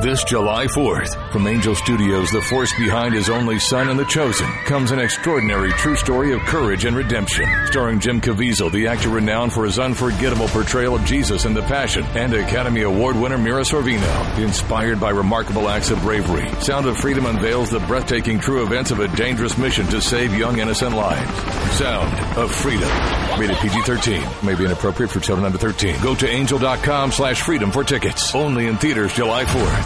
This July 4th, from Angel Studios, the force behind his only son and the chosen, comes an extraordinary true story of courage and redemption. Starring Jim Caviezel, the actor renowned for his unforgettable portrayal of Jesus in The Passion, and Academy Award winner Mira Sorvino. Inspired by remarkable acts of bravery, Sound of Freedom unveils the breathtaking true events of a dangerous mission to save young innocent lives. Sound of Freedom. Rated PG-13. May be inappropriate for children under 13. Go to angel.com slash freedom for tickets. Only in theaters July 4th.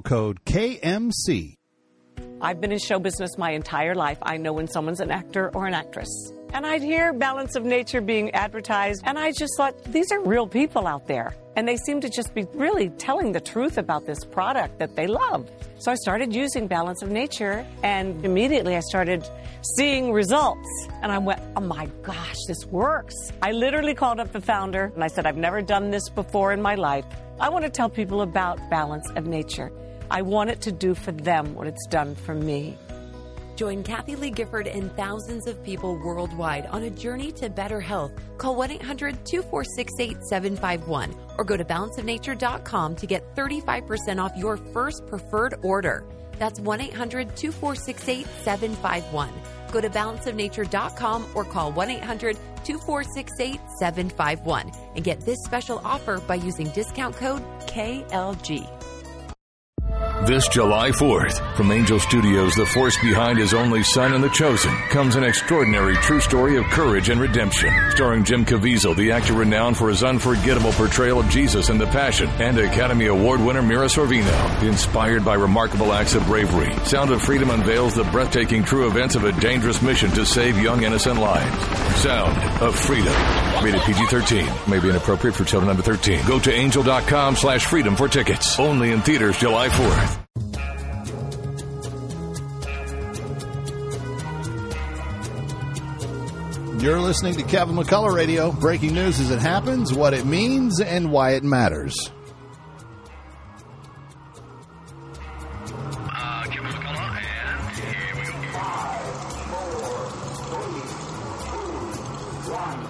code KMC. I've been in show business my entire life. I know when someone's an actor or an actress. And I'd hear Balance of Nature being advertised, and I just thought, these are real people out there. And they seem to just be really telling the truth about this product that they love. So I started using Balance of Nature, and immediately I started seeing results. And I went, oh my gosh, this works. I literally called up the founder, and I said, I've never done this before in my life. I want to tell people about Balance of Nature. I want it to do for them what it's done for me. Join Kathie Lee Gifford and thousands of people worldwide on a journey to better health. Call 1 800 246 8751 or go to balanceofnature.com to get 35% off your first preferred order. That's 1 800 246 8751. Go to balanceofnature.com or call 1 800 246 8751 and get this special offer by using discount code KLG. This July 4th, from Angel Studios, the force behind his only son and the chosen, comes an extraordinary true story of courage and redemption. Starring Jim Caviezel, the actor renowned for his unforgettable portrayal of Jesus in The Passion, and Academy Award winner Mira Sorvino. Inspired by remarkable acts of bravery, Sound of Freedom unveils the breathtaking true events of a dangerous mission to save young innocent lives. Sound of Freedom. Rated PG-13. May be inappropriate for children under 13. Go to angel.com slash freedom for tickets. Only in theaters July 4th. You're listening to Kevin McCullough Radio. Breaking news as it happens, what it means, and why it matters.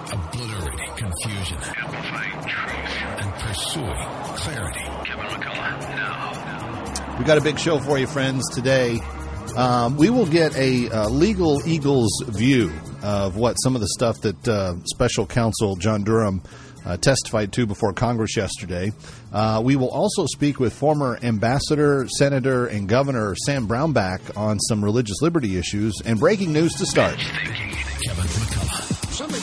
Obliterating confusion. Amplifying truth. And pursuing clarity. Kevin McCullough, now. We got a big show for you, friends, today. Um, we will get a uh, legal Eagles view of what some of the stuff that uh, Special Counsel John Durham uh, testified to before Congress yesterday. Uh, we will also speak with former Ambassador, Senator, and Governor Sam Brownback on some religious liberty issues and breaking news to start.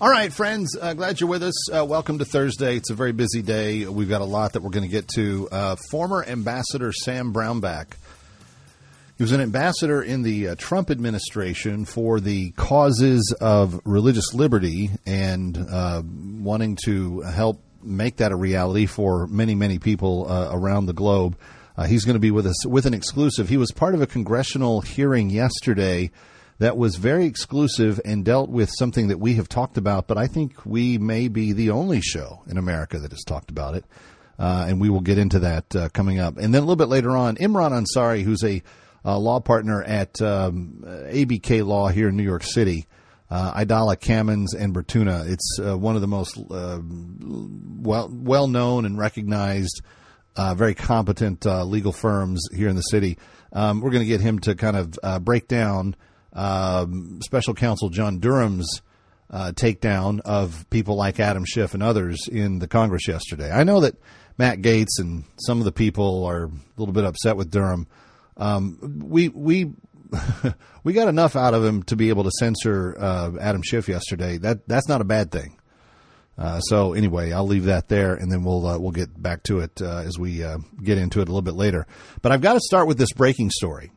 All right, friends, uh, glad you're with us. Uh, welcome to Thursday. It's a very busy day. We've got a lot that we're going to get to. Uh, former Ambassador Sam Brownback. He was an ambassador in the uh, Trump administration for the causes of religious liberty and uh, wanting to help make that a reality for many, many people uh, around the globe. he's going to be with us with an exclusive. He was part of a congressional hearing yesterday that was very exclusive and dealt with something that we have talked about, but I think we may be the only show in America that has talked about it. Uh, and we will get into that uh, coming up. And then a little bit later on, Imran Ansari, who's a uh, law partner at um, ABK Law here in New York City, uh, Aidala Kamins and Bertuna. It's uh, one of the most uh, well well known and recognized, very competent legal firms here in the city. Um, we're going to get him to kind of break down um, special counsel John Durham's uh, takedown of people like Adam Schiff and others in the Congress yesterday. I know that Matt Gaetz and some of the people are a little bit upset with Durham. Um, we we we got enough out of him to be able to censor uh, Adam Schiff yesterday. That that's not a bad thing. Uh, so anyway, I'll leave that there, and then we'll uh, we'll get back to it uh, as we uh, get into it a little bit later. But I've got to start with this breaking story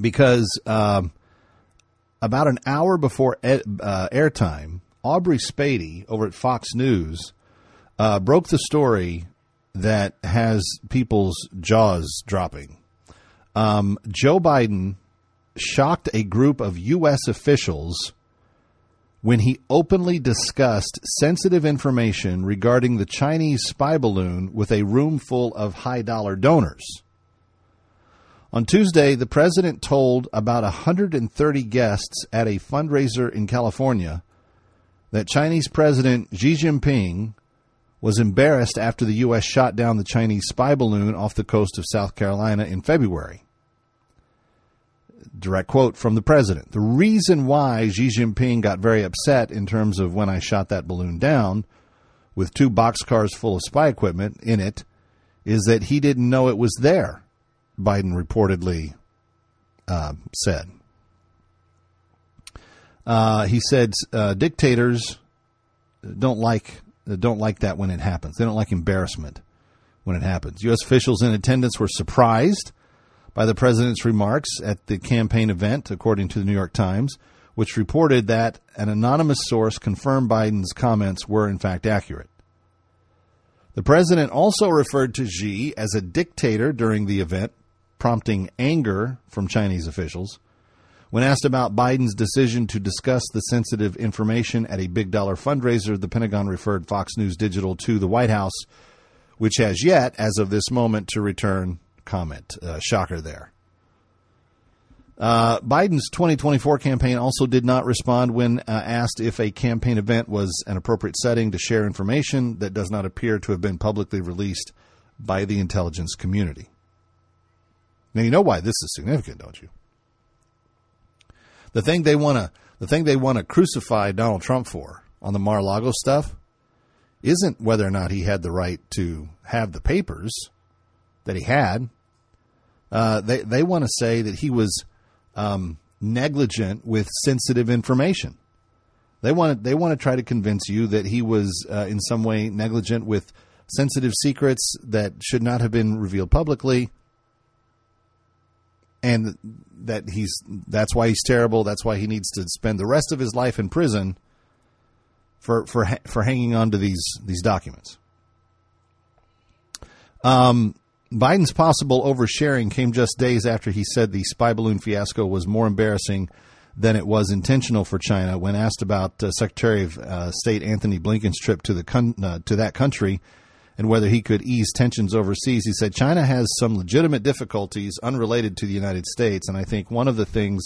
because um, about an hour before ed, uh, airtime, Aubrie Spady over at Fox News uh, broke the story that has people's jaws dropping. Um, Joe Biden shocked a group of U.S. officials when he openly discussed sensitive information regarding the Chinese spy balloon with a room full of high dollar donors. On Tuesday, the president told about 130 guests at a fundraiser in California that Chinese President Xi Jinping was embarrassed after the U.S. shot down the Chinese spy balloon off the coast of South Carolina in February. Direct quote from the president. The reason why Xi Jinping got very upset in terms of when I shot that balloon down with two boxcars full of spy equipment in it is that he didn't know it was there. Biden reportedly uh, said. Uh, he said uh, dictators don't like don't like that when it happens. They don't like embarrassment when it happens. U.S. officials in attendance were surprised by the president's remarks at the campaign event, according to the New York Times, which reported that an anonymous source confirmed Biden's comments were in fact accurate. The president also referred to Xi as a dictator during the event, prompting anger from Chinese officials. When asked about Biden's decision to discuss the sensitive information at a big dollar fundraiser, the Pentagon referred Fox News Digital to the White House, which has yet, as of this moment, to return comment. Uh, shocker there. Uh, Biden's 2024 campaign also did not respond when uh, asked if a campaign event was an appropriate setting to share information that does not appear to have been publicly released by the intelligence community. Now you know why this is significant, don't you? The thing they want to the thing they want to crucify Donald Trump for on the Mar-a-Lago stuff isn't whether or not he had the right to have the papers that he had. Uh, they they want to say that he was um, negligent with sensitive information. They want to, they want to try to convince you that he was uh, in some way negligent with sensitive secrets that should not have been revealed publicly and that he's that's why he's terrible. That's why he needs to spend the rest of his life in prison for for for hanging on to these these documents. Um, Biden's possible oversharing came just days after he said the spy balloon fiasco was more embarrassing than it was intentional for China. When asked about uh, Secretary of uh, State Antony Blinken's trip to the con- uh, to that country and whether he could ease tensions overseas. He said China has some legitimate difficulties unrelated to the United States, and I think one of the things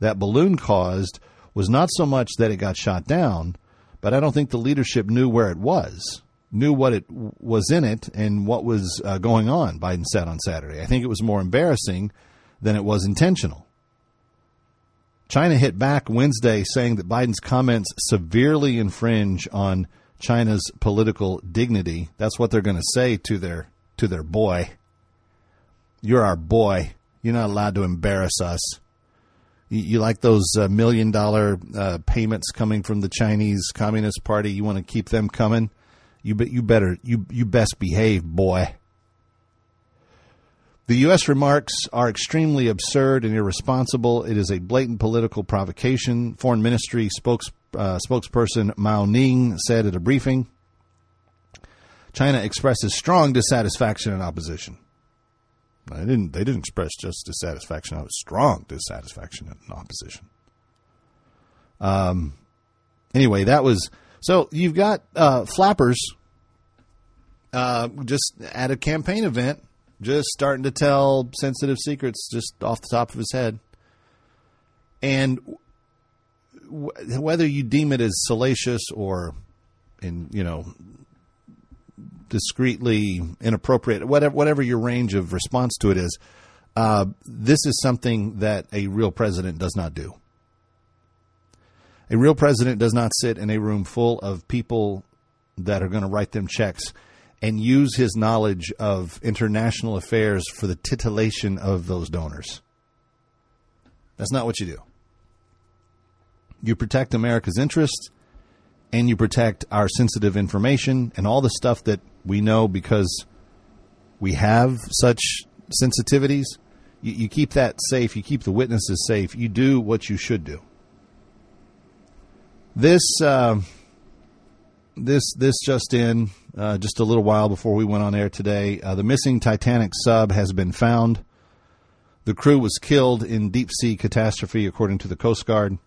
that balloon caused was not so much that it got shot down, but I don't think the leadership knew where it was. knew what it was in it and what was uh, going on. Biden said on Saturday. I think it was more embarrassing than it was intentional. China hit back Wednesday saying that Biden's comments severely infringe on China's political dignity. That's what they're going to say to their to their boy. You're our boy. You're not allowed to embarrass us. You, you like those uh, million dollar uh, payments coming from the Chinese Communist Party? You want to keep them coming? You be, you better you you best behave, boy. The U.S. remarks are extremely absurd and irresponsible. It is a blatant political provocation. Foreign Ministry spokes, uh, spokesperson Mao Ning said at a briefing China expresses strong dissatisfaction and opposition. They didn't. They didn't express just dissatisfaction. It was strong dissatisfaction and opposition. Um. Anyway, that was so. You've got uh, flappers. Uh, just at a campaign event, just starting to tell sensitive secrets just off the top of his head, and w- whether you deem it as salacious or in you know discreetly inappropriate, whatever whatever your range of response to it is, uh, this is something that a real president does not do. A real president does not sit in a room full of people that are going to write them checks and use his knowledge of international affairs for the titillation of those donors. That's not what you do. You protect America's interests and you protect our sensitive information and all the stuff that we know because we have such sensitivities. You, you, keep that safe. You keep the witnesses safe. You do what you should do. This, uh, this, this just in, uh, just a little while before we went on air today. Uh, the missing Titanic sub has been found. The crew was killed in deep sea catastrophe, according to the Coast Guard.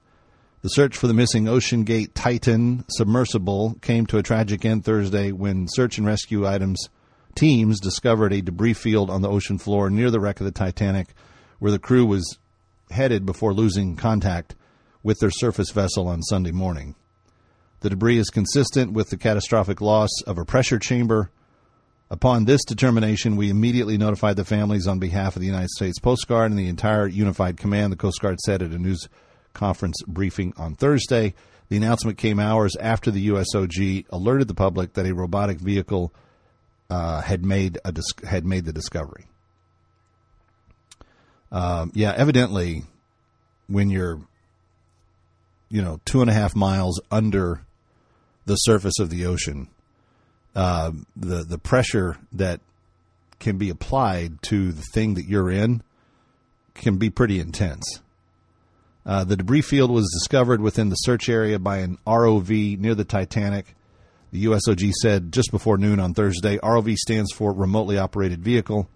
The search for the missing OceanGate Titan submersible came to a tragic end Thursday when search and rescue items teams discovered a debris field on the ocean floor near the wreck of the Titanic, where the crew was headed before losing contact with their surface vessel on Sunday morning. The debris is consistent with the catastrophic loss of a pressure chamber. Upon this determination, we immediately notified the families on behalf of the United States Coast Guard and the entire Unified Command, the Coast Guard said at a news conference briefing on Thursday. The announcement came hours after the USCG alerted the public that a robotic vehicle uh, had made a dis- had made the discovery. Um, yeah, evidently, when you're, you know, two and a half miles under the surface of the ocean, uh, the the pressure that can be applied to the thing that you're in can be pretty intense. Uh, the debris field was discovered within the search area by an ROV near the Titanic. The USCG said just before noon on Thursday. ROV stands for Remotely Operated Vehicle.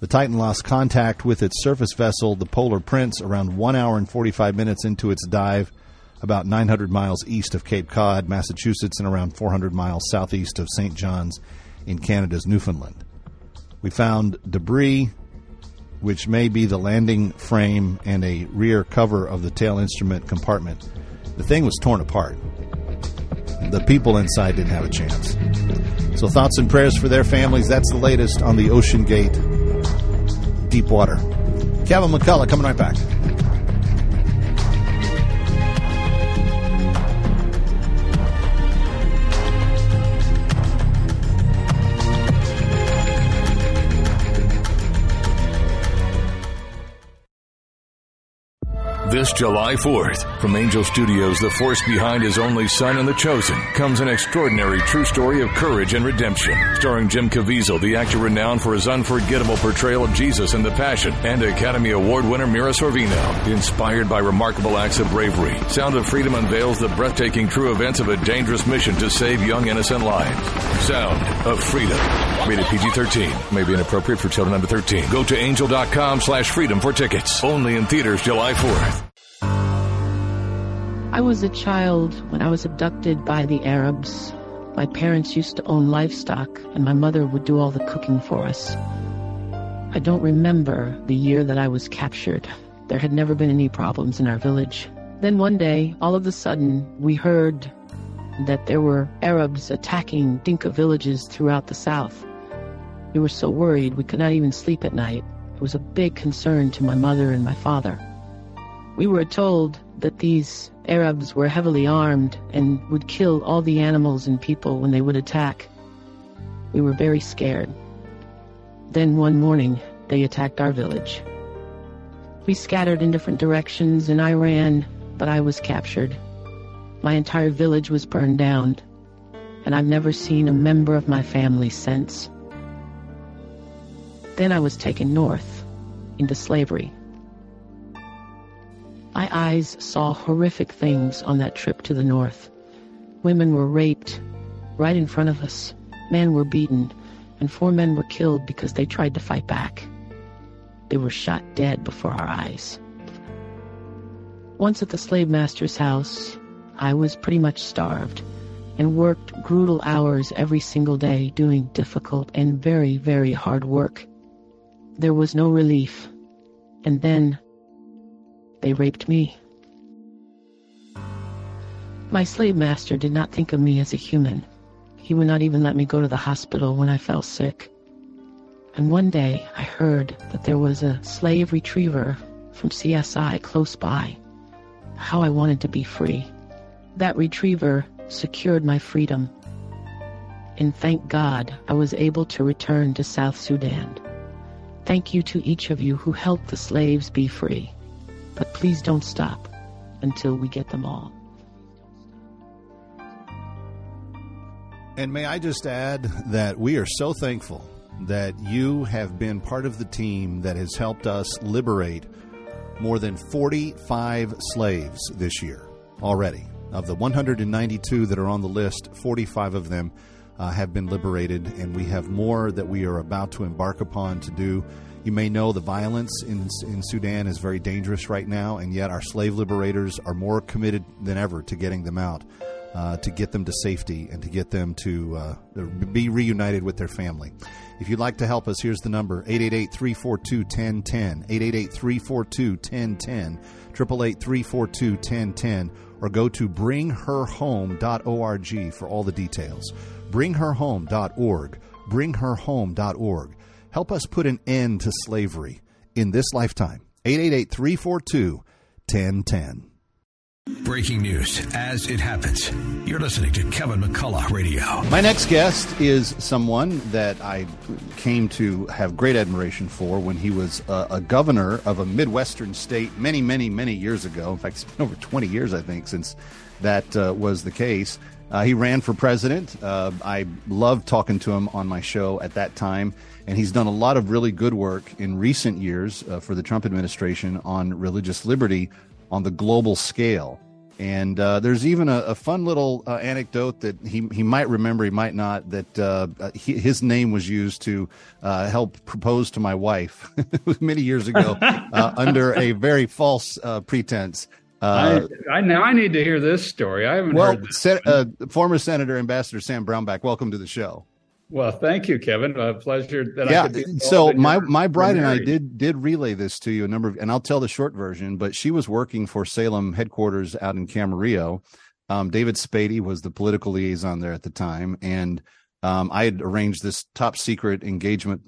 The Titan lost contact with its surface vessel, the Polar Prince, around 1 hour and 45 minutes into its dive, about 900 miles east of Cape Cod, Massachusetts, and around 400 miles southeast of St. John's in Canada's Newfoundland. We found debris which may be the landing frame and a rear cover of the tail instrument compartment. The thing was torn apart. The people inside didn't have a chance. So, thoughts and prayers for their families. That's the latest on the OceanGate Deepwater. Kevin McCullough coming right back. This July 4th, from Angel Studios, the force behind his only son and the chosen, comes an extraordinary true story of courage and redemption. Starring Jim Caviezel, the actor renowned for his unforgettable portrayal of Jesus in The Passion, and Academy Award winner Mira Sorvino. Inspired by remarkable acts of bravery, Sound of Freedom unveils the breathtaking true events of a dangerous mission to save young innocent lives. Sound of Freedom. Rated PG-13. May be inappropriate for children under 13. Go to angel.com slash freedom for tickets. Only in theaters July 4th. I was a child when I was abducted by the Arabs. My parents used to own livestock, and my mother would do all the cooking for us. I don't remember the year that I was captured. There had never been any problems in our village. Then one day, all of a sudden, we heard that there were Arabs attacking Dinka villages throughout the south. We were so worried we could not even sleep at night. It was a big concern to my mother and my father. We were told that these Arabs were heavily armed and would kill all the animals and people when they would attack. We were very scared. Then one morning, they attacked our village. We scattered in different directions and I ran, but I was captured. My entire village was burned down, and I've never seen a member of my family since. Then I was taken north, into slavery. My eyes saw horrific things on that trip to the north. Women were raped right in front of us. Men were beaten, and four men were killed because they tried to fight back. They were shot dead before our eyes. Once at the slave master's house, I was pretty much starved and worked brutal hours every single day doing difficult and very, very hard work. There was no relief. And then they raped me. My slave master did not think of me as a human. He would not even let me go to the hospital when I fell sick. And one day I heard that there was a slave retriever from CSI close by. How I wanted to be free. That retriever secured my freedom. And thank God I was able to return to South Sudan. Thank you to each of you who helped the slaves be free. But please don't stop until we get them all. And may I just add that we are so thankful that you have been part of the team that has helped us liberate more than 45 slaves this year already. Of the 192 that are on the list, 45 of them uh, have been liberated, and we have more that we are about to embark upon to do. You may know the violence in, in Sudan is very dangerous right now, and yet our slave liberators are more committed than ever to getting them out, uh, to get them to safety, and to get them to uh, be reunited with their family. If you'd like to help us, here's the number 888 342 1010, 888 342 1010, 888 342 1010 or go to bringherhome.org for all the details. Bringherhome.org. Bringherhome.org. Help us put an end to slavery in this lifetime. 888 342 1010. Breaking news as it happens. You're listening to Kevin McCullough Radio. My next guest is someone that I came to have great admiration for when he was a, a, governor of a Midwestern state many, many, many years ago. In fact, it's been over 20 years, I think, since that uh, was the case. Uh, he ran for president. Uh, I loved talking to him on my show at that time. And he's done a lot of really good work in recent years uh, for the Trump administration on religious liberty on the global scale. And uh, there's even a, a fun little uh, anecdote that he, he might remember, he might not, that uh, he, his name was used to uh, help propose to my wife many years ago uh, under a very false uh, pretense. I, I, now I need to hear this story. I haven't well, heard this. Sen- former Senator Ambassador Sam Brownback, welcome to the show. Well, thank you, Kevin. A pleasure that yeah, I could be so my my bride and I did did relay this to you a number of, and I'll tell the short version. But she was working for Salem headquarters out in Camarillo. Um, David Spady was the political liaison there at the time, and um, I had arranged this top secret engagement,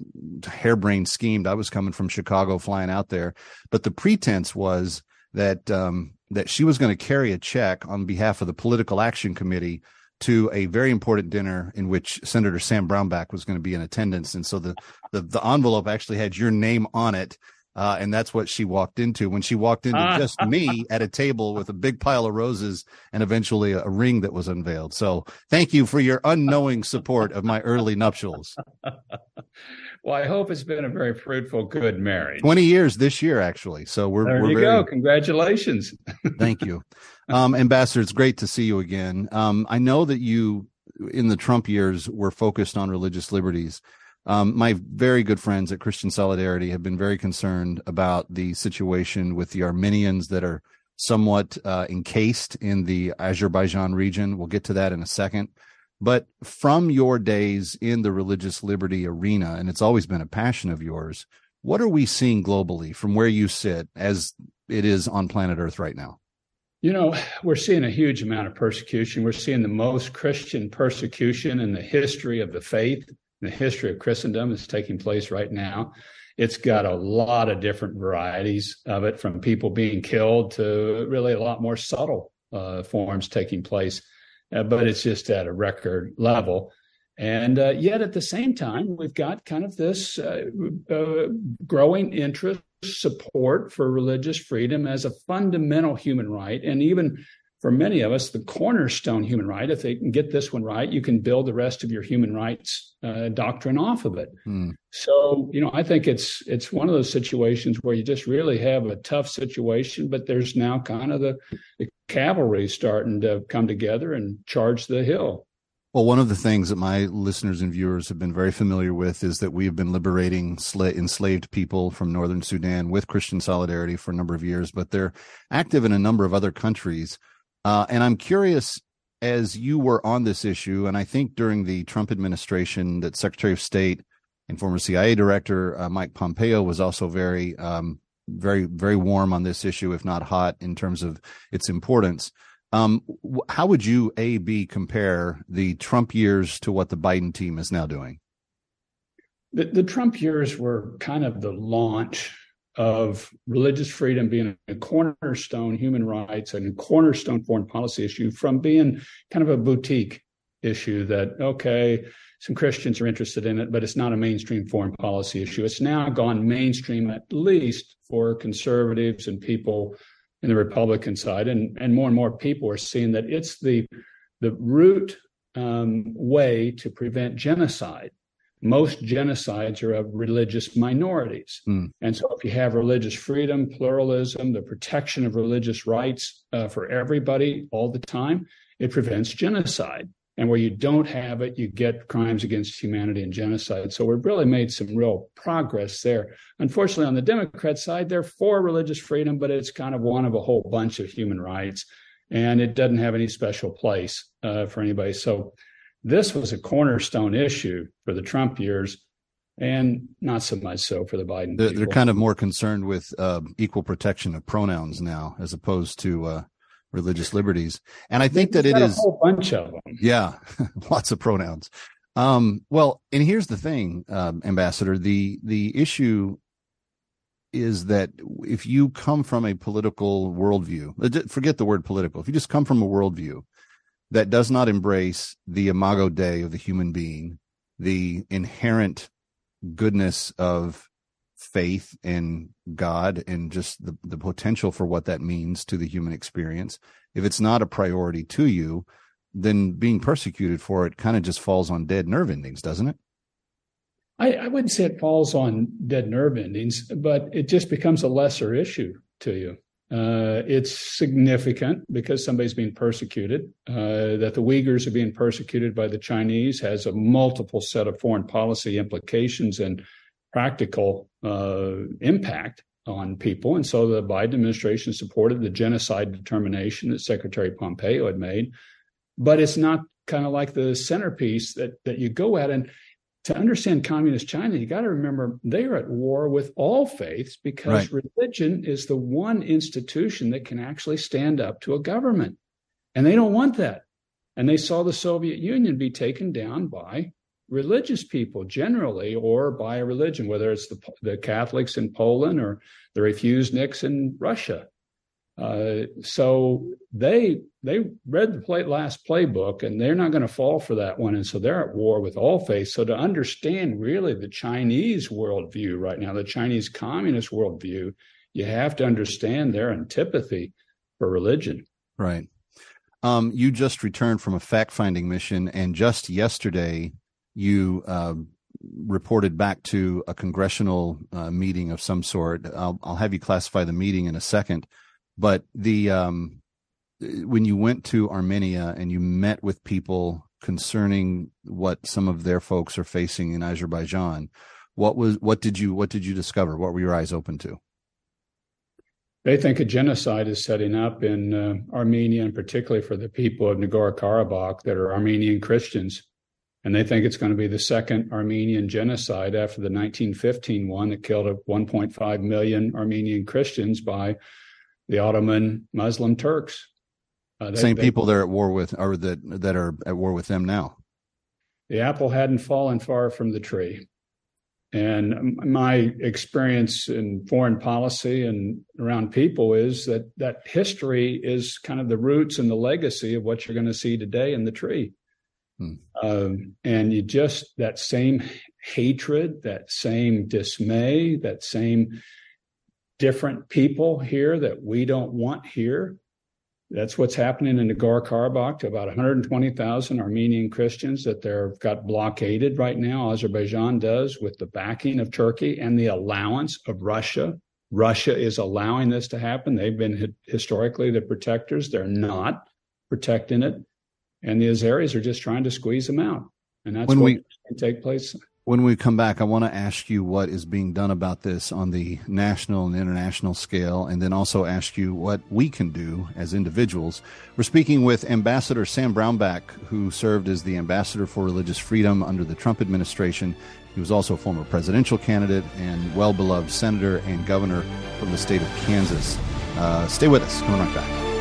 harebrained schemed. I was coming from Chicago, flying out there, but the pretense was that um, that she was going to carry a check on behalf of the Political Action Committee to a very important dinner in which Senator Sam Brownback was going to be in attendance, and so the the, the envelope actually had your name on it. Uh, and that's what she walked into when she walked into ah. just me at a table with a big pile of roses and eventually a, a, ring that was unveiled. So thank you for your unknowing support of my early nuptials. well, I hope it's been a very fruitful, good marriage. 20 years this year, actually. So we're, there we're you very, go. Congratulations. thank you. Um, Ambassador, it's great to see you again. Um, I know that you, in the Trump years, were focused on religious liberties. Um, my very good friends at Christian Solidarity have been very concerned about the situation with the Armenians that are somewhat uh, encased in the Azerbaijan region. We'll get to that in a second. But from your days in the religious liberty arena, and it's always been a passion of yours, what are we seeing globally from where you sit as it is on planet Earth right now? You know, we're seeing a huge amount of persecution. We're seeing the most Christian persecution in the history of the faith, the history of Christendom is taking place right now. It's got a lot of different varieties of it, from people being killed to really a lot more subtle uh, forms taking place. Uh, but it's just at a record level. And uh, yet, at the same time, we've got kind of this uh, uh, growing interest support for religious freedom as a fundamental human right. And even for many of us, the cornerstone human right, if they can get this one right, you can build the rest of your human rights uh, doctrine off of it. Hmm. So, you know, I think it's it's one of those situations where you just really have a tough situation, but there's now kind of the, the cavalry starting to come together and charge the hill. Well, one of the things that my listeners and viewers have been very familiar with is that we have been liberating sla- enslaved people from northern Sudan with Christian Solidarity for a number of years, but they're active in a number of other countries. Uh, and I'm curious, as you were on this issue, and I think during the Trump administration, that Secretary of State and former CIA Director uh, Mike Pompeo was also very, um, very, very warm on this issue, if not hot, in terms of its importance. Um, how would you a b compare the Trump years to what the Biden team is now doing? The, the Trump years were kind of the launch of religious freedom being a cornerstone human rights and a cornerstone foreign policy issue from being kind of a boutique issue that okay some christians are interested in it but it's not a mainstream foreign policy issue it's now gone mainstream at least for conservatives and people in the Republican side, and and more and more people are seeing that it's the the root um, way to prevent genocide. Most genocides are of religious minorities, mm. and so if you have religious freedom, pluralism, the protection of religious rights uh, for everybody all the time, it prevents genocide. And where you don't have it, you get crimes against humanity and genocide. So we've really made some real progress there. Unfortunately, on the Democrat side, they're for religious freedom, but it's kind of one of a whole bunch of human rights. And it doesn't have any special place uh, for anybody. So this was a cornerstone issue for the Trump years and not so much so for the Biden. They're, they're kind of more concerned with uh, equal protection of pronouns now, as opposed to uh, religious liberties. And I think that it is a whole bunch of them. Yeah, lots of pronouns. Um, well, and here's the thing, um, Ambassador. The the issue is that if you come from a political worldview, uh, forget the word political. If you just come from a worldview that does not embrace the imago Dei of the human being, the inherent goodness of faith in God and just the, the potential for what that means to the human experience, if it's not a priority to you, then being persecuted for it kind of just falls on dead nerve endings, doesn't it? I, I wouldn't say it falls on dead nerve endings, but it just becomes a lesser issue to you. Uh, it's significant because somebody's being persecuted. Uh, that the Uyghurs are being persecuted by the Chinese has a multiple set of foreign policy implications and practical Uh, impact on people. And so the Biden administration supported the genocide determination that Secretary Pompeo had made. But it's not kind of like the centerpiece that, that you go at. And to understand communist China, you got to remember they are at war with all faiths because right. religion is the one institution that can actually stand up to a government. And they don't want that. And they saw the Soviet Union be taken down by religious people generally or by a religion, whether it's the, the Catholics in Poland or the refuseniks in Russia. Uh, so they they read the play, last playbook and they're not going to fall for that one, and so they're at war with all faiths. So to understand really the Chinese worldview right now, the Chinese communist worldview, you have to understand their antipathy for religion. Right. Um, you just returned from a fact finding mission, and just yesterday you uh, reported back to a congressional uh, meeting of some sort. I'll, I'll, have you classify the meeting in a second, but the um, when you went to Armenia and you met with people concerning what some of their folks are facing in Azerbaijan, what was what did you what did you discover? What were your eyes open to? They think a genocide is setting up in uh, Armenia, and particularly for the people of Nagorno Karabakh that are Armenian Christians and they think it's going to be the second Armenian genocide after the 1915 one that killed 1.5 million Armenian Christians by the Ottoman Muslim Turks. Uh, they- Same they- people they're at war with, or that that are at war with them now. the apple hadn't fallen far from the tree. And my experience in foreign policy and around people is that that history is kind of the roots and the legacy of what you're going to see today in the tree. Um, and you just that same hatred, that same dismay, that same different people here that we don't want here. That's what's happening in Nagorno Karabakh to about 120,000 Armenian Christians that they've got blockaded right now. Azerbaijan does with the backing of Turkey and the allowance of Russia. Russia is allowing this to happen. They've been historically the protectors. They're not protecting it. And the Azeris are just trying to squeeze them out. And that's When what we- can take place. When we come back, I want to ask you what is being done about this on the national and international scale, and then also ask you what we can do as individuals. We're speaking with Ambassador Sam Brownback, who served as the Ambassador for Religious Freedom under the Trump administration. He was also a former presidential candidate and well beloved senator and governor from the state of Kansas. Uh, stay with us. Coming right back.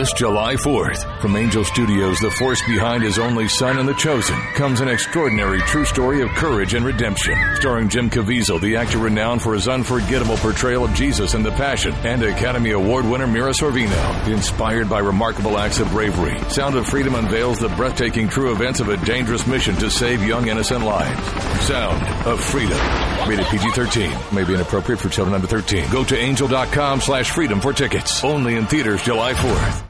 This July 4th, from Angel Studios, the force behind his only son and the chosen, comes an extraordinary true story of courage and redemption. Starring Jim Caviezel, the actor renowned for his unforgettable portrayal of Jesus in The Passion, and Academy Award winner Mira Sorvino. Inspired by remarkable acts of bravery, Sound of Freedom unveils the breathtaking true events of a dangerous mission to save young innocent lives. Sound of Freedom. Rated PG-13. May be inappropriate for children under 13. Go to angel.com slash freedom for tickets. Only in theaters July 4th.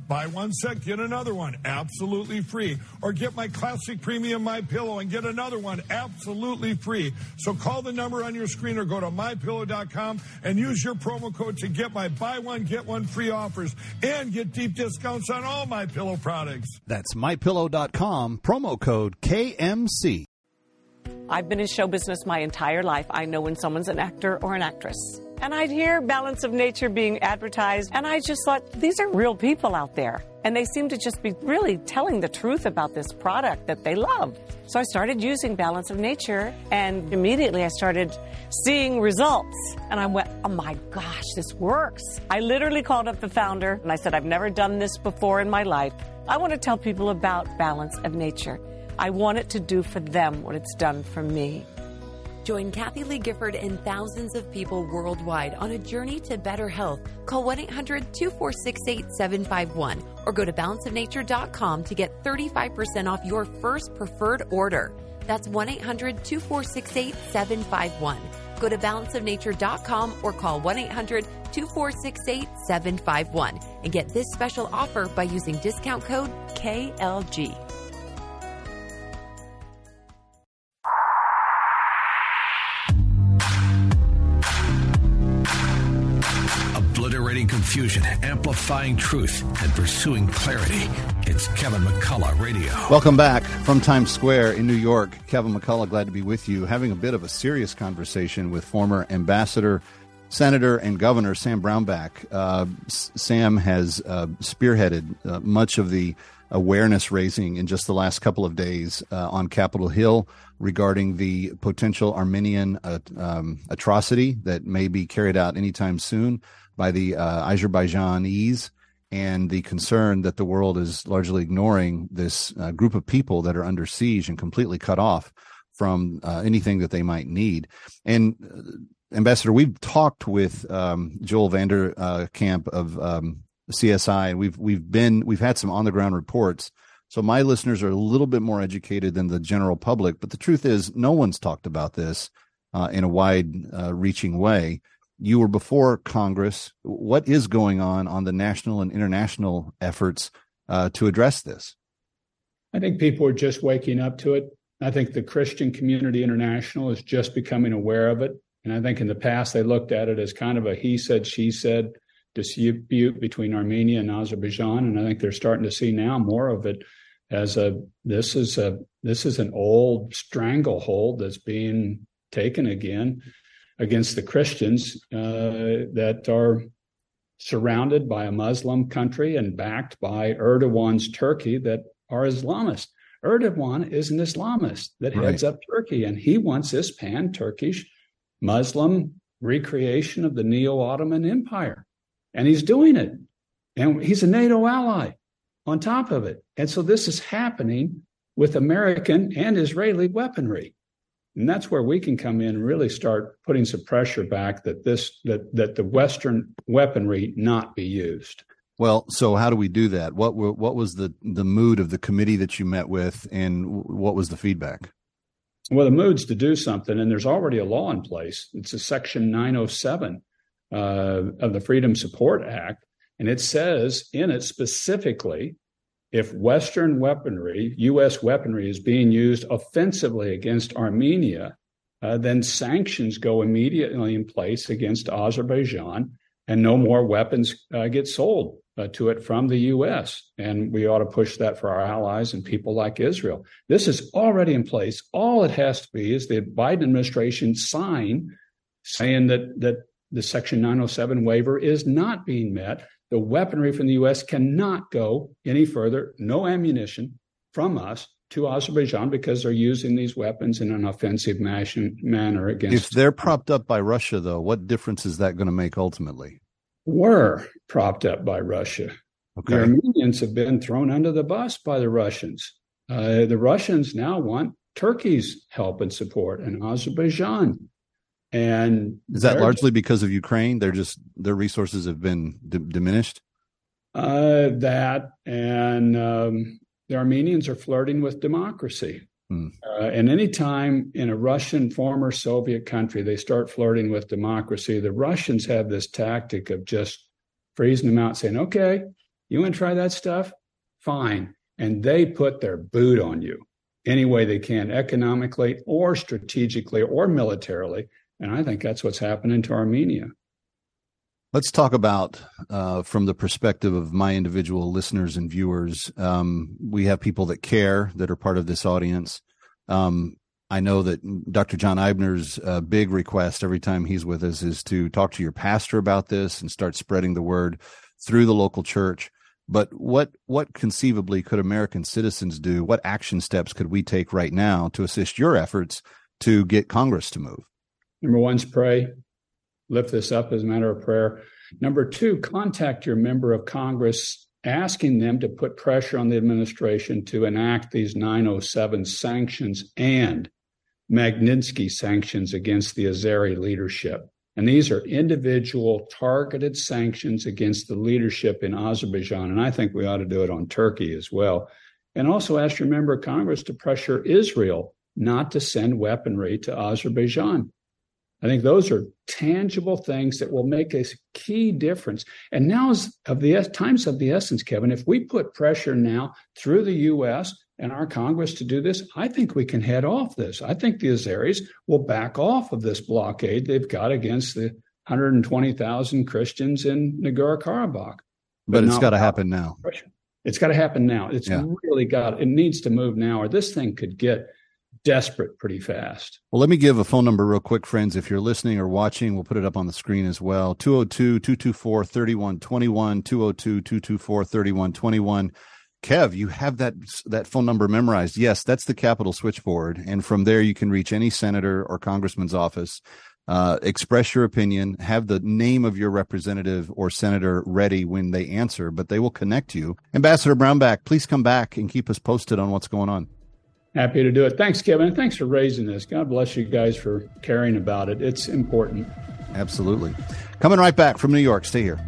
Buy one set, get another one absolutely free. Or get my classic premium My Pillow and get another one absolutely free. So call the number on your screen or go to mypillow.com and use your promo code to get my buy one get one free offers and get deep discounts on all my pillow products. That's mypillow.com, promo code KMC. I've been in show business my entire life. I know when someone's an actor or an actress. And I'd hear Balance of Nature being advertised, and I just thought, these are real people out there. And they seem to just be really telling the truth about this product that they love. So I started using Balance of Nature, and immediately I started seeing results. And I went, oh my gosh, this works. I literally called up the founder, and I said, I've never done this before in my life. I want to tell people about Balance of Nature. I want it to do for them what it's done for me. Join Kathie Lee Gifford and thousands of people worldwide on a journey to better health. Call 1 800 246 8751 or go to balanceofnature.com to get 35% off your first preferred order. That's 1 800 246 8751. Go to balanceofnature.com or call 1 800 246 8751 and get this special offer by using discount code KLG. Confusion, amplifying truth, and pursuing clarity. It's Kevin McCullough Radio. Welcome back from Times Square in New York. Kevin McCullough, glad to be with you. Having a bit of a serious conversation with former Ambassador, Senator, and Governor Sam Brownback. Uh, Sam has uh, spearheaded uh, much of the awareness raising in just the last couple of days uh, on Capitol Hill regarding the potential Armenian uh, um, atrocity that may be carried out anytime soon by the uh, Azerbaijanis and the concern that the world is largely ignoring this uh, group of people that are under siege and completely cut off from uh, anything that they might need. And uh, Ambassador, we've talked with um, Joel Vander uh, Kamp of um, CSI, and we've we've been we've had some on the ground reports. So my listeners are a little bit more educated than the general public. But the truth is, no one's talked about this uh, in a wide uh, reaching way. You were before Congress. What is going on on the national and international efforts uh, to address this? I think people are just waking up to it. I think the Christian Community International is just becoming aware of it. And I think in the past they looked at it as kind of a he said, she said dispute between Armenia and Azerbaijan. And I think they're starting to see now more of it as a this is a this is an old stranglehold that's being taken again against the Christians uh, that are surrounded by a Muslim country and backed by Erdogan's Turkey that are Islamist. Erdogan is an Islamist that right. heads up Turkey, and he wants this pan Turkish Muslim recreation of the Neo Ottoman Empire. And he's doing it. And he's a NATO ally on top of it. And so this is happening with American and Israeli weaponry. And that's where we can come in and really start putting some pressure back that this that that the Western weaponry not be used. Well, so how do we do that? What were, what was the the mood of the committee that you met with, and what was the feedback? Well, the mood's to do something, and there's already a law in place. It's a Section 907 uh, of the Freedom Support Act, and it says in it specifically if Western weaponry, U.S. weaponry, is being used offensively against Armenia, uh, then sanctions go immediately in place against Azerbaijan, and no more weapons uh, get sold uh, to it from the U.S. And we ought to push that for our allies and people like Israel. This is already in place. All it has to be is the Biden administration sign saying that that the Section 907 waiver is not being met the weaponry from the U.S. cannot go any further, no ammunition from us to Azerbaijan because they're using these weapons in an offensive manner against. If they're propped up by Russia, though, what difference is that going to make ultimately? Were propped up by Russia. Okay. The Armenians have been thrown under the bus by the Russians. Uh, the Russians now want Turkey's help and support, and Azerbaijan and is that largely because of Ukraine? They're just their resources have been d- diminished. Uh, that and um, the Armenians are flirting with democracy. Hmm. Uh, and anytime in a Russian former Soviet country they start flirting with democracy, the Russians have this tactic of just freezing them out, saying, "Okay, you want to try that stuff? Fine." And they put their boot on you any way they can, economically or strategically or militarily and I think that's what's happening to Armenia. Let's talk about uh, from the perspective of my individual listeners and viewers. Um, we have people that care that are part of this audience. Um, I know that Dr. John Eibner's uh, big request every time he's with us is to talk to your pastor about this and start spreading the word through the local church. But what what conceivably could American citizens do? What action steps could we take right now to assist your efforts to get Congress to move? Number one is pray, lift this up as a matter of prayer. Number two, contact your member of Congress asking them to put pressure on the administration to enact these 907 sanctions and Magnitsky sanctions against the Azeri leadership. And these are individual targeted sanctions against the leadership in Azerbaijan. And I think we ought to do it on Turkey as well. And also ask your member of Congress to pressure Israel not to send weaponry to Azerbaijan. I think those are tangible things that will make a key difference. And now is of the times of the essence, Kevin. If we put pressure now through the U.S. and our Congress to do this, I think we can head off this. I think the Azeris will back off of this blockade they've got against the 120,000 Christians in Nagorno Karabakh. But, but it's got to happen now. Pressure. It's got to happen now. It's yeah. really got. It needs to move now, or this thing could get desperate pretty fast. Well, let me give a phone number real quick, friends. If you're listening or watching, we'll put it up on the screen as well 202 224 3121. 202 224 3121. Kev, you have that that phone number memorized. Yes, that's the Capitol switchboard, and from there you can reach any senator or congressman's office. Uh, express your opinion. Have the name of your representative or senator ready when they answer, but they will connect you. Ambassador Brownback, please come back and keep us posted on what's going on. Happy to do it. Thanks, Kevin. Thanks for raising this. God bless you guys for caring about it. It's important. Absolutely. Coming right back from New York. Stay here.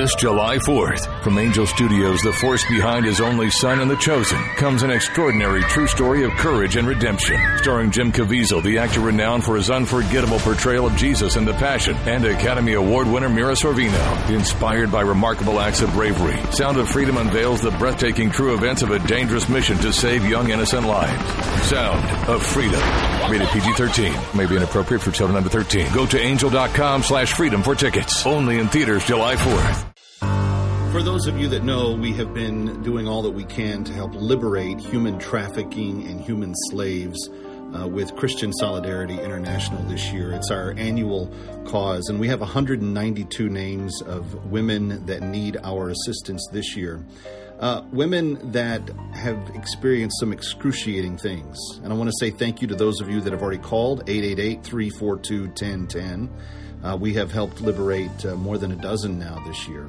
This July 4th, from Angel Studios, the force behind his only son and the chosen, comes an extraordinary true story of courage and redemption. Starring Jim Caviezel, the actor renowned for his unforgettable portrayal of Jesus in The Passion, and Academy Award winner Mira Sorvino. Inspired by remarkable acts of bravery, Sound of Freedom unveils the breathtaking true events of a dangerous mission to save young innocent lives. Sound of Freedom. Rated PG-13. May be inappropriate for children under 13. Go to angel.com slash freedom for tickets. Only in theaters July 4th. For those of you that know, we have been doing all that we can to help liberate human trafficking and human slaves uh, with Christian Solidarity International this year. It's our annual cause, and we have 192 names of women that need our assistance this year. Uh, women that have experienced some excruciating things. And I want to say thank you to those of you that have already called 888 342 1010. Uh, we have helped liberate uh, more than a dozen now this year.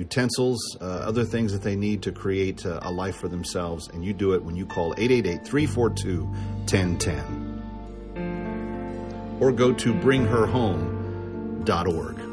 utensils, uh, other things that they need to create uh, a life for themselves. And you do it when you call 888 342 1010. Or go to bringherhome.org.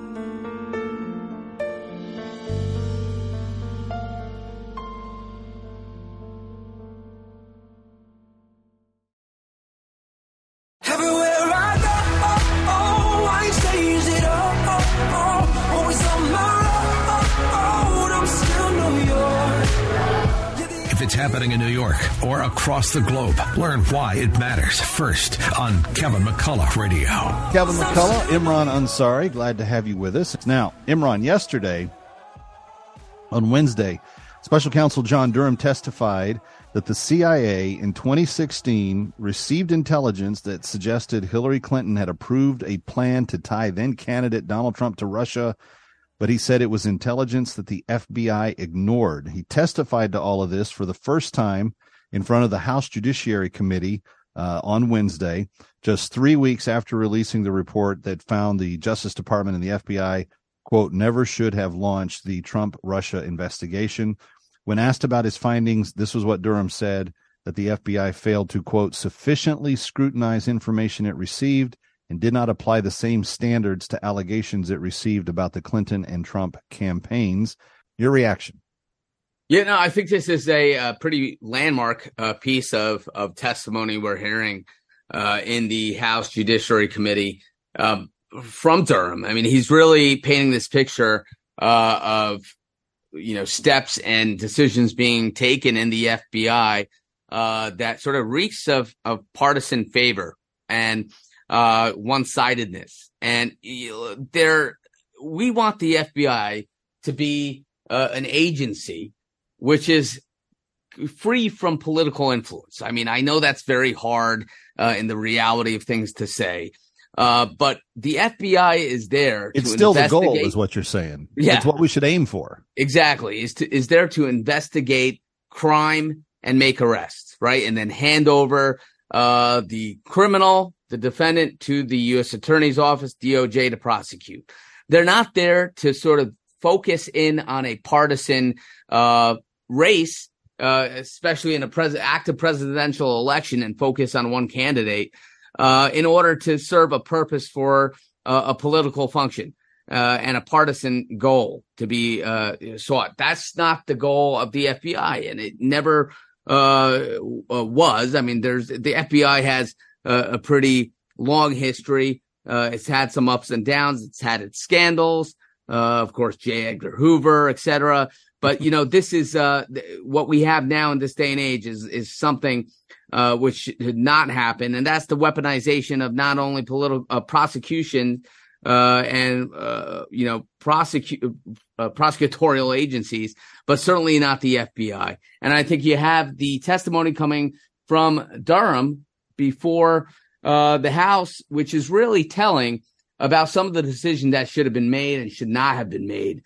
York or across the globe. Learn why it matters first on Kevin McCullough Radio. Kevin McCullough, Imran Ansari, glad to have you with us. Now, Imran, yesterday on Wednesday, Special Counsel John Durham testified that the CIA in 2016 received intelligence that suggested Hillary Clinton had approved a plan to tie then candidate Donald Trump to Russia, but he said it was intelligence that the FBI ignored. He testified to all of this for the first time in front of the House Judiciary Committee uh, on Wednesday, just three weeks after releasing the report that found the Justice Department and the FBI, quote, never should have launched the Trump Russia investigation. When asked about his findings, this was what Durham said that the FBI failed to, quote, sufficiently scrutinize information it received and did not apply the same standards to allegations it received about the Clinton and Trump campaigns. Your reaction? Yeah, no, I think this is a, a pretty landmark uh, piece of, of testimony we're hearing uh, in the House Judiciary Committee um, from Durham. I mean, he's really painting this picture uh, of you know steps and decisions being taken in the FBI uh, that sort of reeks of of partisan favor and uh, one sidedness. And there, we want the FBI to be uh, an agency which is free from political influence. I mean, I know that's very hard uh, in the reality of things to say. Uh, but the FBI is there. It's still the goal, is what you're saying. Yeah, it's what we should aim for. Exactly. Is to, is there to investigate crime and make arrests, right, and then hand over uh, the criminal, the defendant, to the U.S. Attorney's Office, DOJ, to prosecute. They're not there to sort of focus in on a partisan uh, race, uh, especially in a pres- active presidential election, and focus on one candidate uh, in order to serve a purpose for uh, a political function. Uh, and a partisan goal to be uh, sought. That's not the goal of the FBI, and it never uh, was. I mean, there's the FBI has a pretty long history. it's had some ups and downs. It's had its scandals, of course, J. Edgar Hoover, etc. But you know, this is what we have now in this day and age is is something uh, which should not happen, and that's the weaponization of not only political uh, prosecution uh, and uh, you know prosecute uh, prosecutorial agencies, but certainly not the FBI. And I think you have the testimony coming from Durham before uh, the House, which is really telling about some of the decisions that should have been made and should not have been made,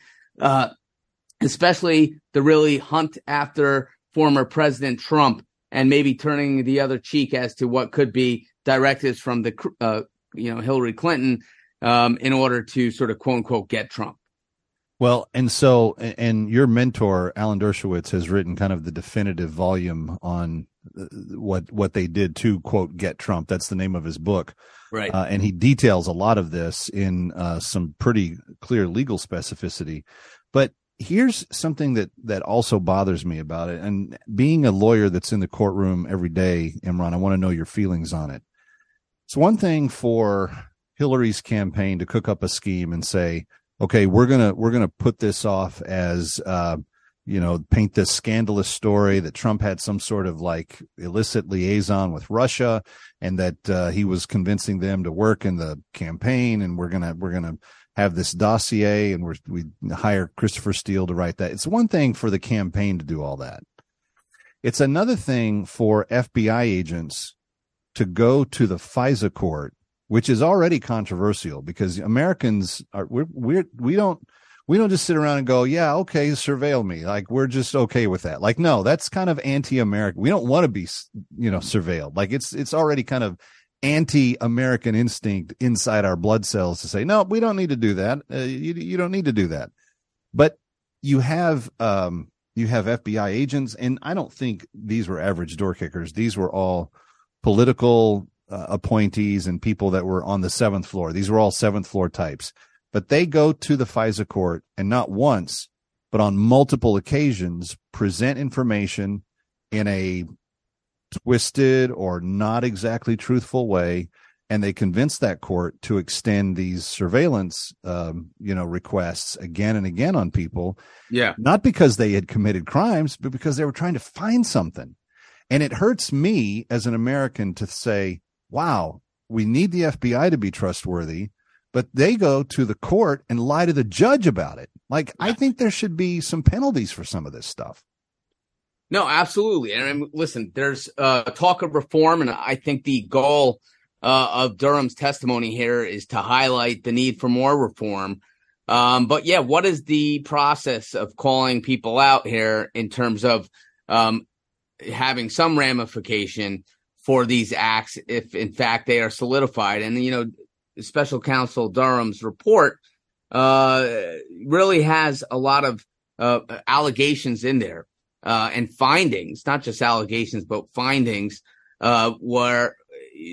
especially the really hunt after former President Trump and maybe turning the other cheek as to what could be directives from the uh, you know Hillary Clinton um, in order to sort of quote unquote get Trump. Well, and so, and your mentor Alan Dershowitz has written kind of the definitive volume on uh, what what they did to quote get Trump. That's the name of his book, right? Uh, and he details a lot of this in uh, some pretty clear legal specificity. But here's something that that also bothers me about it and being a lawyer that's in the courtroom every day imran i want to know your feelings on it it's one thing for hillary's campaign to cook up a scheme and say okay we're gonna we're gonna put this off as uh, you know paint this scandalous story that trump had some sort of like illicit liaison with russia and that uh, he was convincing them to work in the campaign and we're gonna we're gonna have this dossier and we're, we hire Christopher Steele to write that. It's one thing for the campaign to do all that. It's another thing for FBI agents to go to the FISA court, which is already controversial because Americans are we're, we're we don't we don't just sit around and go, yeah, okay, surveil me. Like we're just okay with that. Like no, that's kind of anti-American. We don't want to be, you know, surveilled. Like it's it's already kind of anti-American instinct inside our blood cells to say, no, we don't need to do that. Uh, you, you don't need to do that. But you have, um, you have FBI agents, and I don't think these were average door kickers. These were all political uh, appointees and people that were on the seventh floor. These were all seventh floor types. But they go to the FISA court and not once, but on multiple occasions present information in a twisted or not exactly truthful way and they convince that court to extend these surveillance, um, you know, requests again and again on people. Yeah. Not because they had committed crimes, but because they were trying to find something. And it hurts me as an American to say, wow, we need the FBI to be trustworthy, but they go to the court and lie to the judge about it. Like, I think there should be some penalties for some of this stuff. No, absolutely. And I mean, listen, there's uh, talk of reform, and I think the goal uh, of Durham's testimony here is to highlight the need for more reform. Um, but yeah, what is the process of calling people out here in terms of um, having some ramification for these acts if, in fact, they are solidified? And you know, Special Counsel Durham's report uh, really has a lot of uh, allegations in there uh, and findings, not just allegations, but findings uh, where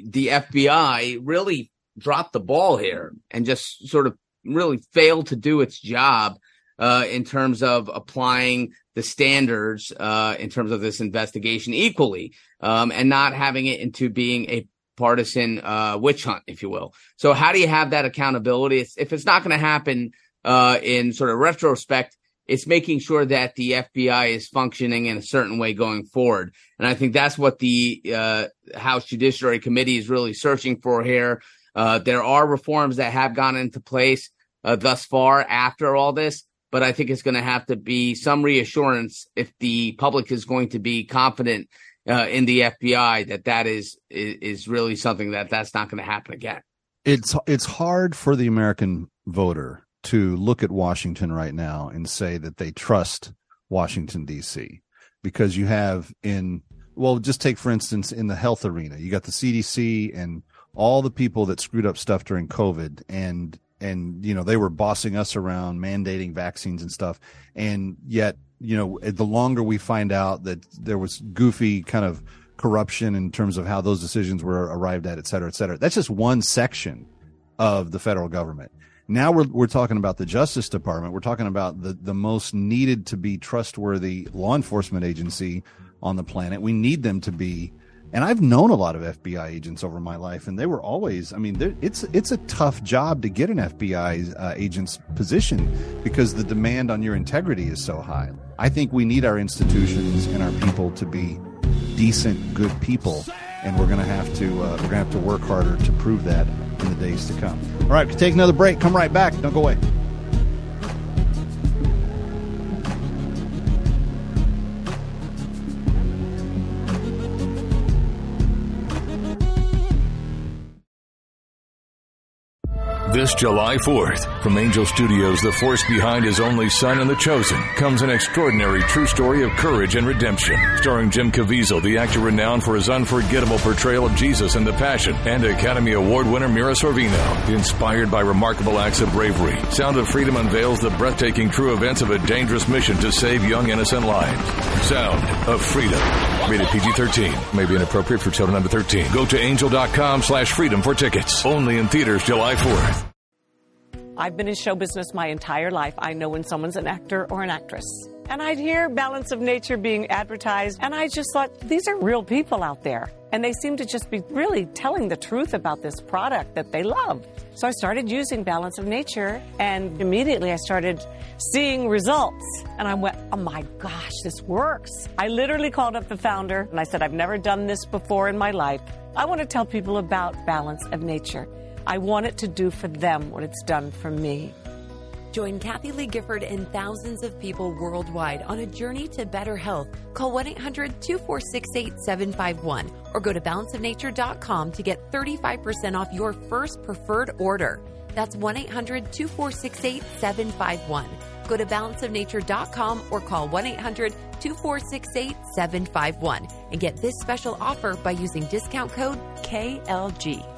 the FBI really dropped the ball here and just sort of really failed to do its job uh, in terms of applying the standards uh, in terms of this investigation equally um, and not having it into being a partisan uh, witch hunt, if you will. So, how do you have that accountability? It's, if it's not going to happen uh, in sort of retrospect, it's making sure that the FBI is functioning in a certain way going forward. And I think that's what the uh, House Judiciary Committee is really searching for here. Uh, there are reforms that have gone into place uh, thus far after all this, but I think it's going to have to be some reassurance if the public is going to be confident uh, in the FBI that that is is really something that that's not going to happen again. It's it's hard for the American voter to look at Washington right now and say that they trust Washington D.C. because you have in well, just take for instance in the health arena, you got the CDC and all the people that screwed up stuff during COVID and and you know they were bossing us around mandating vaccines and stuff and yet you know the longer we find out that there was goofy kind of corruption in terms of how those decisions were arrived at et cetera et cetera that's just one section of the federal government now we're we're talking about the Justice Department. We're talking about the the most needed to be trustworthy law enforcement agency on the planet. We need them to be. And I've known a lot of FBI agents over my life, and they were always. I mean, it's it's a tough job to get an FBI uh, agent's position because the demand on your integrity is so high. I think we need our institutions and our people to be decent, good people, and we're to have to uh, we're to have to work harder to prove that in the days to come. All right, take another break. Come right back. Don't go away. This July 4th, from Angel Studios, the force behind his only son and the chosen, comes an extraordinary true story of courage and redemption. Starring Jim Caviezel, the actor renowned for his unforgettable portrayal of Jesus in The Passion, and Academy Award winner Mira Sorvino. Inspired by remarkable acts of bravery, Sound of Freedom unveils the breathtaking true events of a dangerous mission to save young innocent lives. Sound of Freedom. Rated PG-13. May be inappropriate for children under 13. Go to angel.com slash freedom for tickets. Only in theaters July 4th. I've been in show business my entire life. I know when someone's an actor or an actress. And I'd hear Balance of Nature being advertised, and I just thought, these are real people out there. And they seem to just be really telling the truth about this product that they love. So I started using Balance of Nature, and immediately I started seeing results. And I went, oh my gosh, this works. I literally called up the founder and I said, I've never done this before in my life. I want to tell people about Balance of Nature. I want it to do for them what it's done for me. Join Kathie Lee Gifford and thousands of people worldwide on a journey to better health. Call 1 800 246 8751 or go to balanceofnature.com to get 35% off your first preferred order. That's 1 800 246 8751. Go to balanceofnature.com or call 1 800 246 8751 and get this special offer by using discount code KLG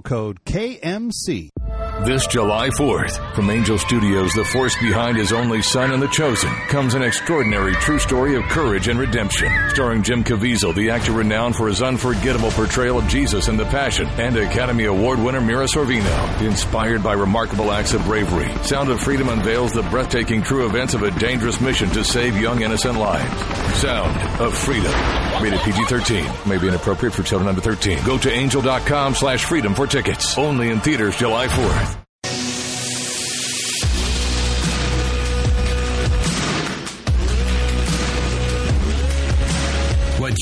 code KMC. This July 4th, from Angel Studios, the force behind his only son and the chosen, comes an extraordinary true story of courage and redemption. Starring Jim Caviezel, the actor renowned for his unforgettable portrayal of Jesus in The Passion, and Academy Award winner Mira Sorvino. Inspired by remarkable acts of bravery, Sound of Freedom unveils the breathtaking true events of a dangerous mission to save young innocent lives. Sound of Freedom. Rated PG-13. May be inappropriate for children under 13. Go to angel.com slash freedom for tickets. Only in theaters July 4th.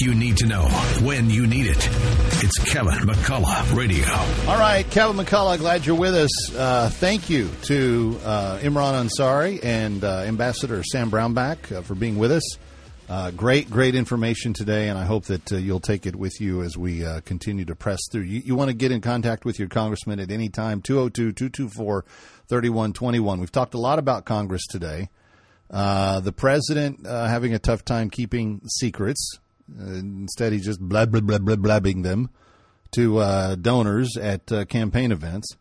You need to know when you need it. It's Kevin McCullough Radio. All right, Kevin McCullough, glad you're with us. Uh, thank you to uh, Imran Ansari and uh, Ambassador Sam Brownback uh, for being with us. Uh, great, great information today, and I hope that uh, you'll take it with you as we continue to press through. You, you want to get in contact with your congressman at any time, 202 224 3121. We've talked a lot about Congress today. Uh, the president uh, having a tough time keeping secrets. Instead, he's just blab, blab, blab, blah, blabbing them to uh, donors at uh, campaign events.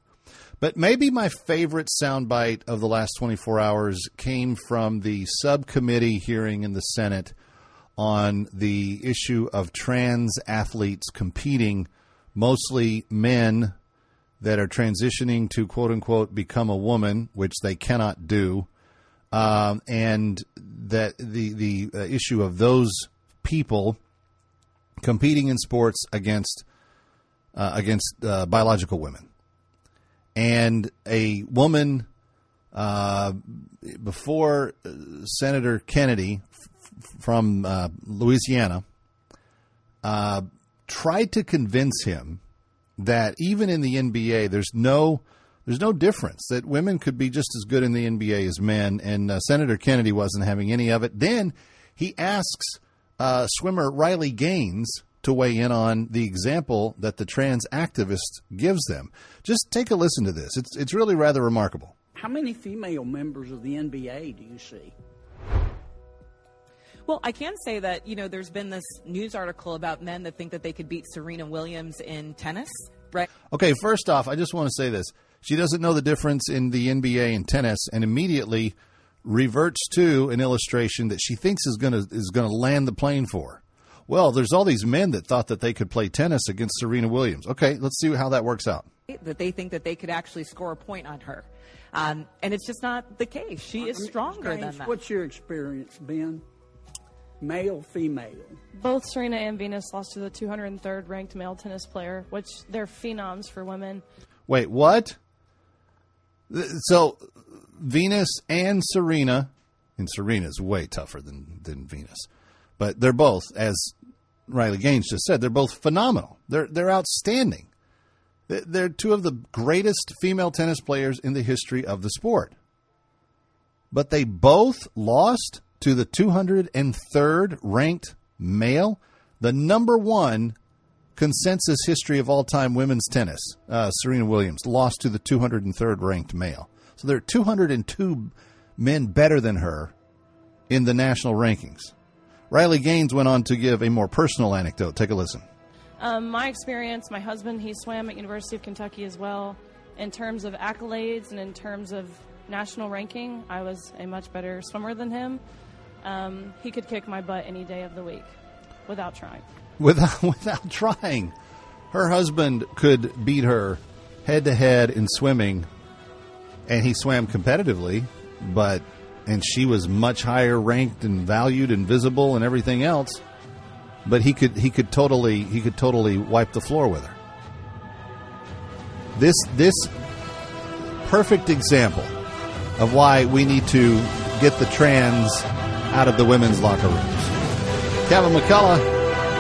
But maybe my favorite soundbite of the last 24 hours came from the subcommittee hearing in the Senate on the issue of trans athletes competing, mostly men that are transitioning to quote unquote become a woman, which they cannot do, um, and that the the uh, issue of those people competing in sports against uh, against uh, biological women, and a woman uh, before uh, Senator Kennedy f- from uh, Louisiana uh, tried to convince him that even in the NBA, there's no there's no difference that women could be just as good in the NBA as men, and Senator Kennedy wasn't having any of it. Then he asks uh, swimmer Riley Gaines to weigh in on the example that the trans activist gives them. Just take a listen to this. It's it's really rather remarkable. How many female members of the NBA do you see? Well, I can say that, you know, there's been this news article about men that think that they could beat Serena Williams in tennis, right? Okay, first off, I just want to say this. She doesn't know the difference in the NBA and tennis and immediately reverts to an illustration that she thinks is going to is going to land the plane for. Well, there's all these men that thought that they could play tennis against Serena Williams. Okay, let's see how that works out. That they think that they could actually score a point on her. Um, and it's just not the case. She is stronger James, than that. What's your experience, Ben? male, female. Both Serena and Venus lost to the 203rd ranked male tennis player, which they're phenoms for women. Wait, what? So Venus and Serena, and Serena's way tougher than than Venus, but they're both, as Riley Gaines just said, they're both phenomenal. They're they're outstanding. They're two of the greatest female tennis players in the history of the sport. But they both lost to the 203rd ranked male, the number one consensus history of all time women's tennis. Uh, Serena Williams lost to the 203rd ranked male. So there are 202 men better than her in the national rankings. Riley Gaines went on to give a more personal anecdote. Take a listen. Um, my experience, my husband, he swam at University of Kentucky as well. In terms of accolades and in terms of national ranking, I was a much better swimmer than him. Um, he could kick my butt any day of the week without trying. Without without trying, her husband could beat her head to head in swimming, and he swam competitively, but and she was much higher ranked and valued and visible and everything else. But he could he could totally he could totally wipe the floor with her. This this perfect example of why we need to get the trans out of the women's locker rooms. Kevin McCullough,